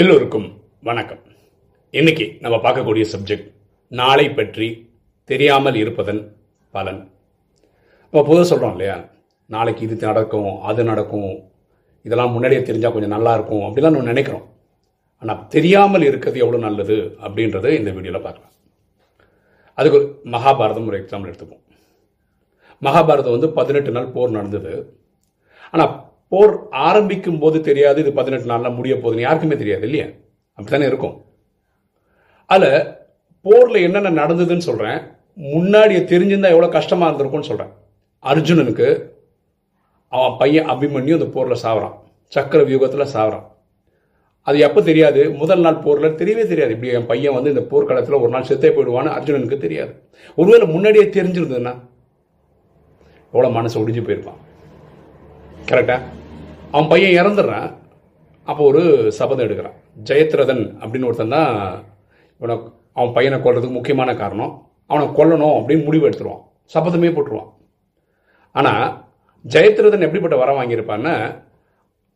எல்லோருக்கும் வணக்கம். இன்னைக்கு நம்ம பார்க்கக்கூடிய சப்ஜெக்ட் நாளை பற்றி தெரியாமல் இருப்பதன் பலன். நம்ம பொதுவாக சொல்கிறோம் இல்லையா? நாளைக்கு இது நடக்கும் அது நடக்கும் இதெல்லாம் முன்னாடியே தெரிஞ்சால் கொஞ்சம் நல்லா இருக்கும் அப்படிலாம் நம்ம நினைக்கிறோம். ஆனால் தெரியாமல் இருக்கிறது எவ்வளோ நல்லது அப்படின்றத இந்த வீடியோவில் பார்க்கலாம். அதுக்கு மகாபாரதம் ஒரு எக்ஸாம்பிள் எடுத்துப்போம். மகாபாரதம் வந்து பதினெட்டு நாள் போர் நடந்தது. ஆனால் போர் ஆரம்பிக்கும் போது தெரியாது இது பதினெட்டு நாளில் முடிய போகுதுன்னு யாருக்குமே தெரியாது இல்லையா? அப்படித்தானே இருக்கும். அதில் போரில் என்னென்ன நடந்ததுன்னு சொல்கிறேன் முன்னாடியே தெரிஞ்சிருந்தா எவ்வளோ கஷ்டமாக இருந்திருக்கும்னு சொல்கிறேன் அர்ஜுனனுக்கு அவன் பையன் அபிமன்யு அந்த போரில் சாவறான். சக்கர வியூகத்தில் சாவறான். அது எப்போ தெரியாது? முதல் நாள் போரில் தெரியவே தெரியாது. இப்படி என் பையன் வந்து இந்த போர்க்களத்தில் ஒரு நாள் செத்தே போயிடுவான்னு அர்ஜுனனுக்கு தெரியாது. ஒருவேளை முன்னாடியே தெரிஞ்சிருந்ததுன்னா எவ்வளோ மனசு ஒடிஞ்சு போயிருப்பான். கரெக்டா அவன் பையன் இறந்துடுறான். அப்போ ஒரு சபதம் எடுக்கிறான். ஜெயத்ரதன் அப்படின்னு ஒருத்தன் தான் இவனை அவன் பையனை கொல்றதுக்கு முக்கியமான காரணம். அவனை கொல்லணும் அப்படின்னு முடிவு எடுத்துருவான். சபதமே போட்டுருவான். ஆனால் ஜெயத்ரதன் எப்படிப்பட்ட வரம் வாங்கியிருப்பான்னா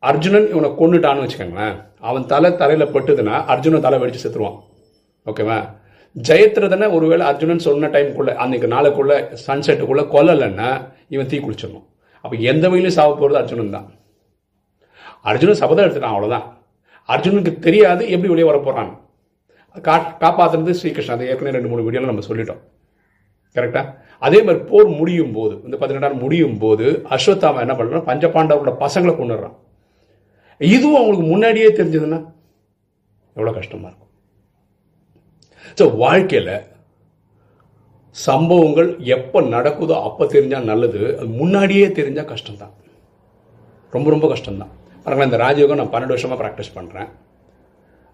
அர்ஜுனன் இவனை கொண்டுட்டான்னு வச்சுக்கோங்களேன். அவன் தலை தலையில் பட்டுதுன்னா அர்ஜுனன் தலை வெடிச்சு செத்துருவான். ஓகேவா ஜெயத்ரதனை ஒருவேளை அர்ஜுனன் சொன்ன டைமுக்குள்ள அன்னைக்கு நாளைக்குள்ள சன்செட்டுக்குள்ள கொல்லலைன்னா இவன் தீ குளிச்சிடணும். அப்போ எந்த வகையிலும் சாவ போகிறது அர்ஜுனன் தான். அர்ஜுனன் சபதம் எடுத்துட்டான் அவ்வளோதான் அர்ஜுனனுக்கு தெரியாது எப்படி வெளியே வர போகிறான் கா காப்பாற்றுறது ஸ்ரீகிருஷ்ணன். அதை ஏற்கனவே ரெண்டு மூணு வீடியோவில் நம்ம சொல்லிட்டோம். கரெக்டாக அதே மாதிரி போர் முடியும் போது இந்த பதினெட்டாம் முடியும் போது அஸ்வத்தாமன் என்ன பண்ணுறான் பஞ்சபாண்டவரோட பசங்களை கொண்டுடுறான் இதுவும் அவங்களுக்கு முன்னாடியே தெரிஞ்சதுன்னா எவ்வளோ கஷ்டமாக இருக்கும். ஸோ வாழ்க்கையில் சம்பவங்கள் எப்போ நடக்குதோ அப்போ தெரிஞ்சால் நல்லது. அது முன்னாடியே தெரிஞ்சால் கஷ்டம்தான். ரொம்ப ரொம்ப கஷ்டம்தான். பாருங்களேன் இந்த ராஜயோகம் நான் பன்னெண்டு வருஷமாக ப்ராக்டிஸ் பண்ணுறேன்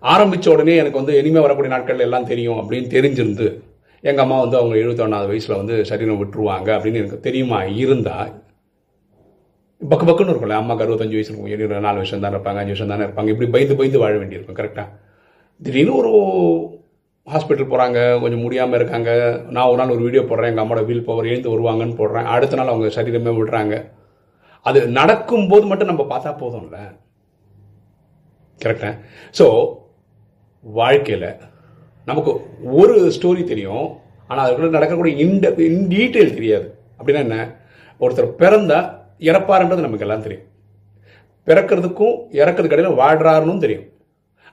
ஆரம்பித்த உடனே எனக்கு வந்து இனிமேல் வரக்கூடிய நாட்கள் எல்லாம் தெரியும் அப்படின்னு தெரிஞ்சிருந்து எங்கள் அம்மா வந்து அவங்க எழுபத்தொன்னாவது வயசில் வந்து சரீரம் விட்டுருவாங்க அப்படின்னு எனக்கு தெரியுமா? இருந்தால் பக்கு பக்குன்னு இருக்கும்ல. அம்மா அறுபத்தஞ்சு வயசு இருக்கும். எழுபது நாலு வருஷம் தான் இருப்பாங்க அஞ்சு வருஷம் தானே இருப்பாங்க. இப்படி பயந்து பயந்து வாழ வேண்டியிருக்கும் கரெக்டாக திடீர்னு ஒரு ஹாஸ்பிட்டல் போகிறாங்க கொஞ்சம் முடியாமல் இருக்காங்க. நான் ஒரு நாள் ஒரு வீடியோ போடுறேன் எங்கள் அம்மாவோட வீல் பவர் எழுந்து வருவாங்கன்னு போடுறேன். அடுத்த நாள் அவங்க சரீரமே விடுறாங்க. அது நடக்கும்போது மட்டும் நம்ம பார்த்தா போதும்ல? கரெக்டா ஸோ வாழ்க்கையில் நமக்கு ஒரு ஸ்டோரி தெரியும். ஆனால் அதுக்குள்ள நடக்கக்கூடிய இன்ட இன் டீட்டெயில் தெரியாது. அப்படின்னா என்ன? ஒருத்தர் பிறந்தா இறப்பாருன்றது நமக்கு எல்லாம் தெரியும். பிறக்கிறதுக்கும் இறக்கிறது கடையில் வாழ்றாருன்னு தெரியும்.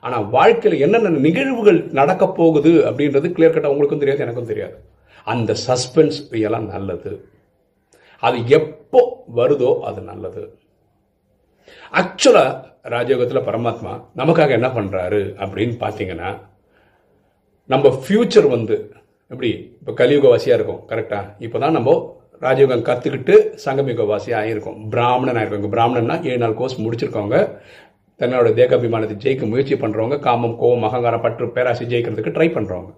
ஆனால் வாழ்க்கையில் என்னென்ன நிகழ்வுகள் நடக்க போகுது அப்படின்றது கிளியர் கட்டாக உங்களுக்கும் தெரியாது எனக்கும் தெரியாது. அந்த சஸ்பென்ஸ் எல்லாம் நல்லது. அது எப்போ வருதோ அது நல்லது. ஆக்சுவலாக ராஜயோகத்தில் பரமாத்மா நமக்காக என்ன பண்ணுறாரு அப்படின்னு பார்த்தீங்கன்னா நம்ம ஃப்யூச்சர் வந்து எப்படி இப்போ கலியுகவாசியாக இருக்கும் கரெக்டாக இப்போ தான் நம்ம ராஜயோகம் கற்றுக்கிட்டு சங்கமிகவாசியாக ஆகியிருக்கோம் பிராமணன் ஆகிருக்கோம் இங்கே பிராமணன்னா ஏழு நாள் கோர்ஸ் முடிச்சிருக்கவங்க தன்னோட தேகாபிமானத்தை ஜெயிக்க முயற்சி பண்ணுறவங்க காமம் கோவம் அகங்காரம் பற்று பேராசி ஜெயிக்கிறதுக்கு ட்ரை பண்ணுறவங்க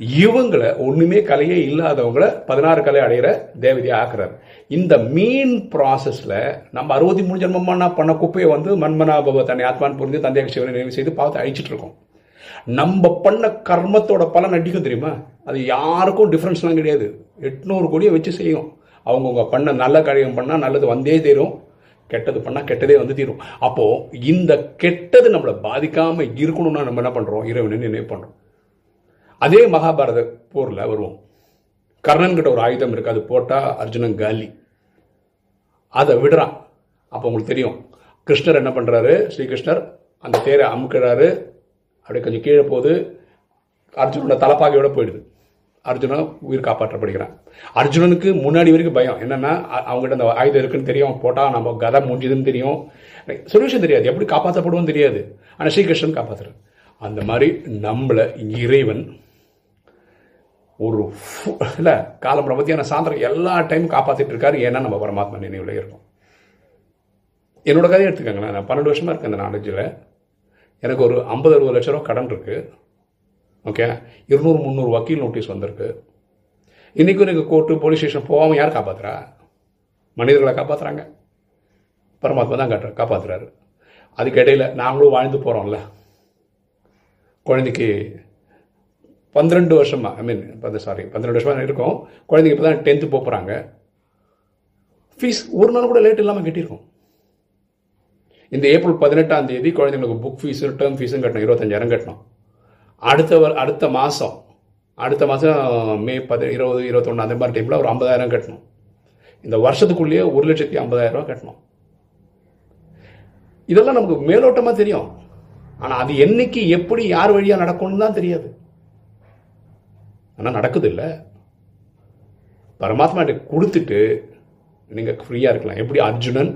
இவங்களை ஒண்ணுமே கலையே இல்லாதவங்கள பதினாறு கலை அடைகிற தேவதையை ஆக்குறாரு. இந்த மீன் ப்ராசஸ்ல நம்ம அறுபத்தி மூணு ஜென்மமா பண்ண குப்பையை வந்து மன்மனாபவ தன்னை ஆத்மான் புரிந்து தந்தையாக சிவனை நினைவு செய்து பார்த்து அழிச்சிட்டு இருக்கோம். நம்ம பண்ண கர்மத்தோட பலன் அடிக்கும் தெரியுமா? அது யாருக்கும் டிஃப்ரென்ஸ்லாம் கிடையாது. எட்நூறு கோடியை வச்சு செய்யும். அவங்கவுங்க பண்ண நல்ல காரியம் பண்ணால் நல்லது வந்தே தீரும். கெட்டது பண்ணால் கெட்டதே வந்து தீரும். அப்போது இந்த கெட்டது நம்மளை பாதிக்காமல் இருக்கணும்னா நம்ம என்ன பண்ணுறோம் இறைவனை நினைவு பண்ணுறோம் அதே மகாபாரத போரில் வருவோம். கர்ணன் கிட்ட ஒரு ஆயுதம் இருக்கு. அது போட்டால் அர்ஜுனன் காலி. அதை விடுறான். அப்போ உங்களுக்கு தெரியும். கிருஷ்ணர் என்ன பண்ணுறாரு ஸ்ரீகிருஷ்ணர் அந்த தேரை அமுக்கிறாரு. அப்படியே கொஞ்சம் கீழே போகுது. அர்ஜுனோட தலைப்பாகையோட போயிடுது. அர்ஜுனா உயிர் காப்பாற்றப்படுகிறான். அர்ஜுனனுக்கு முன்னாடி வரைக்கும் பயம். என்னன்னா அவங்ககிட்ட அந்த ஆயுதம் இருக்குன்னு தெரியும். போட்டால் நம்ம கதை முடிஞ்சதுன்னு தெரியும். சொல்யூஷன் தெரியாது. எப்படி காப்பாற்றப்படுவோம் தெரியாது. ஆனால் ஸ்ரீகிருஷ்ணன் காப்பாற்றுறாரு அந்த மாதிரி நம்மளை இறைவன் ஒரு இல்லை காலம் பிரபத்தியான சாயந்தரம் எல்லா டைமும் காப்பாற்றிட்டு இருக்காரு. ஏன்னா நம்ம பரமாத்மா நினைவில் இருக்கும். என்னோட கதையை எடுத்துக்கோங்களேன். நான் பன்னெண்டு வருஷமாக இருக்கேன் இந்த நாலேஜில் எனக்கு ஒரு ஐம்பது அறுபது லட்ச ரூபா கடன் இருக்குது ஓகே இருநூறு முந்நூறு வக்கீல் நோட்டீஸ் வந்திருக்கு. இன்றைக்கும் நீங்கள் கோர்ட்டு போலீஸ் ஸ்டேஷன் போகாமல் யார் காப்பாத்துறா? மனிதர்களை காப்பாற்றுறாங்க பரமாத்மா தான் காட்டுற காப்பாத்துறாரு. அதுக்கு இடையில நாங்களும் வாழ்ந்து போகிறோம்ல குழந்தைக்கு பன்னிரெண்டு வருஷமா ஐ மீன் சாரி பன்னிரெண்டு வருஷமாக இருக்கோம். குழந்தைங்க இப்போ தான் டென்த்து போகிறாங்க ஃபீஸ் ஒரு நாள் கூட லேட் இல்லாமல் கட்டியிருக்கோம். இந்த ஏப்ரல் பதினெட்டாம் தேதி குழந்தைங்களுக்கு புக் ஃபீஸு டேர்ம் ஃபீஸும் கட்டணும் இருபத்தஞ்சாயிரம் கட்டணும் அடுத்த அடுத்த மாதம் அடுத்த மாதம் மே பதி இருபது இருபத்தொன்று அந்த மாதிரி டைமில் ஒரு ஐம்பதாயிரம் கட்டணும். இந்த வருஷத்துக்குள்ளேயே ஒரு லட்சத்தி ஐம்பதாயிரம் ரூபாய் கட்டணும். இதெல்லாம் நமக்கு மேலோட்டமாக தெரியும். ஆனால் அது என்னைக்கு எப்படி யார் வழியாக நடக்கும்னு தான் தெரியாது. ஆனால் நடக்குது இல்லை பரமாத்மா கொடுத்துட்டு நீங்கள் ஃப்ரீயாக இருக்கலாம். எப்படி அர்ஜுனன்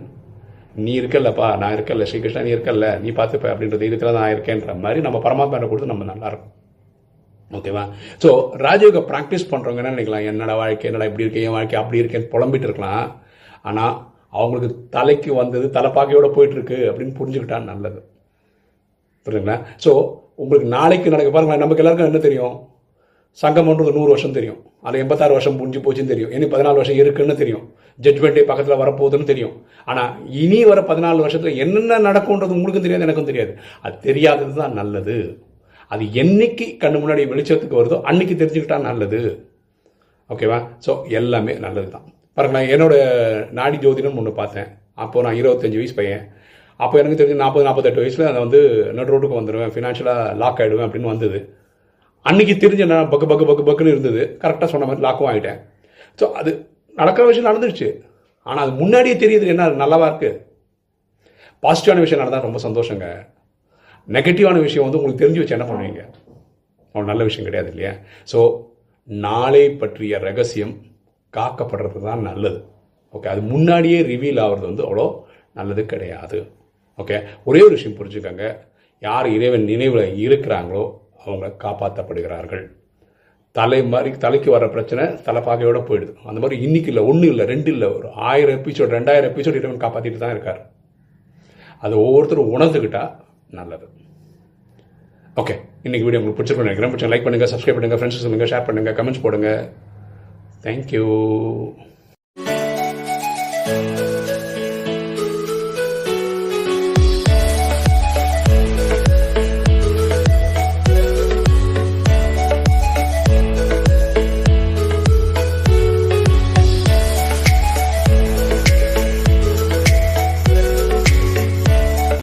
நீ இருக்கல்லப்பா நான் இருக்கல்ல ஸ்ரீகிருஷ்ணா நீ இருக்கல்ல நீ பார்த்துப்ப அப்படின்ற தைரியத்தில் நான் இருக்கேன்ற மாதிரி நம்ம பரமாத்மாவை கொடுத்து நம்ம நல்லா இருக்கும். ஓகேவா ஸோ ராஜயோக ப்ராக்டிஸ் பண்ணுறவங்க என்ன நினைக்கலாம்? என்னடா வாழ்க்கை என்னடா இப்படி இருக்கேன் என் வாழ்க்கை அப்படி இருக்கேன்னு புலம்பிட்டு இருக்கலாம். ஆனால் அவங்களுக்கு தலைக்கு வந்தது தலைப்பாக்கையோட போயிட்டுருக்கு அப்படின்னு புரிஞ்சுக்கிட்டா நல்லது. புரியுதுங்களா? ஸோ உங்களுக்கு நாளைக்கு நடக்க பாருங்களேன் நமக்கு எல்லாருக்கும் என்ன தெரியும்? சங்கம்ன்றது நூறு வருஷம் தெரியும். அது எண்பத்தாறு வருஷம் முடிஞ்சு போச்சுன்னு தெரியும். இனி பதினாலு வருஷம் இருக்குன்னு தெரியும். ஜட்மெண்ட்டே பக்கத்தில் வரப்போகுதுன்னு தெரியும். ஆனால் இனி வர பதினாலு வருஷத்தில் என்னென்ன நடக்கும்ன்றது உங்களுக்கும் தெரியாது எனக்கும் தெரியாது. அது தெரியாதது தான் நல்லது. அது என்னைக்கு கண்ணு முன்னாடி வெளிச்சத்துக்கு வருதோ அன்னைக்கு தெரிஞ்சுக்கிட்டா நல்லது. ஓகேவா? ஸோ எல்லாமே நல்லது தான். பாருங்களேன் என்னோட நாடி ஜோதிடம் ஒன்று பார்த்தேன். அப்போது நான் இருபத்தஞ்சி வயசு பையன். அப்போ எனக்கு தெரிஞ்சு நாற்பது நாற்பத்தெட்டு வயசில் அதை வந்து நடு ரோட்டுக்கு வந்துடுவேன் ஃபினான்ஷியலாக லாக் ஆகிடுவேன் அப்படின்னு வந்தது. அன்னைக்கு தெரிஞ்ச நான் பக்கு பக்கு பக்கு பக்குன்னு இருந்தது. கரெக்டாக சொன்ன மாதிரி லாக்கும் ஆகிட்டேன் ஸோ அது நடக்கிற விஷயம் நடந்துருச்சு. ஆனால் அது முன்னாடியே தெரியுது என்ன அது நல்லாவா இருக்குது பாசிட்டிவான விஷயம் நடந்தால் ரொம்ப சந்தோஷங்க. நெகட்டிவான விஷயம் வந்து உங்களுக்கு தெரிஞ்சு வச்சு என்ன பண்ணுவீங்க? ஒரு நல்ல விஷயம் கிடையாது இல்லையா? ஸோ நாளை பற்றிய ரகசியம் காக்கப்படுறது தான் நல்லது. ஓகே அது முன்னாடியே ரிவீல் ஆகிறது வந்து அவ்வளோ நல்லது கிடையாது. ஓகே ஒரே ஒரு விஷயம் புரிஞ்சுக்கோங்க. யார் இறைவன் நினைவில் இருக்கிறாங்களோ அவங்க காப்பாற்றப்படுகிறார்கள் தலை மாதிரி தலைக்கு வர பிரச்சனை தலைப்பாகையோட போயிடுது. அந்த மாதிரி இன்னைக்கு இல்லை ஒன்றும் இல்லை ரெண்டு இல்லை ஒரு ஆயிரம் எபிசோடு ரெண்டாயிரம் எபிசோடு இறைவன் காப்பாற்றிட்டு தான் இருக்கார். அது ஒவ்வொருத்தரும் உணர்ந்துக்கிட்டா நல்லது. ஓகே இன்னைக்கு வீடியோ உங்களுக்கு பிடிச்சிருக்கோம் நினைக்கிறேன். பிடிச்சா லைக் பண்ணுங்கள் சப்ஸ்கிரைப் பண்ணுங்கள் ஃப்ரெண்ட்ஸ் சொல்லுங்கள் ஷேர் பண்ணுங்கள் கமெண்ட்ஸ் போடுங்க. தேங்க்யூ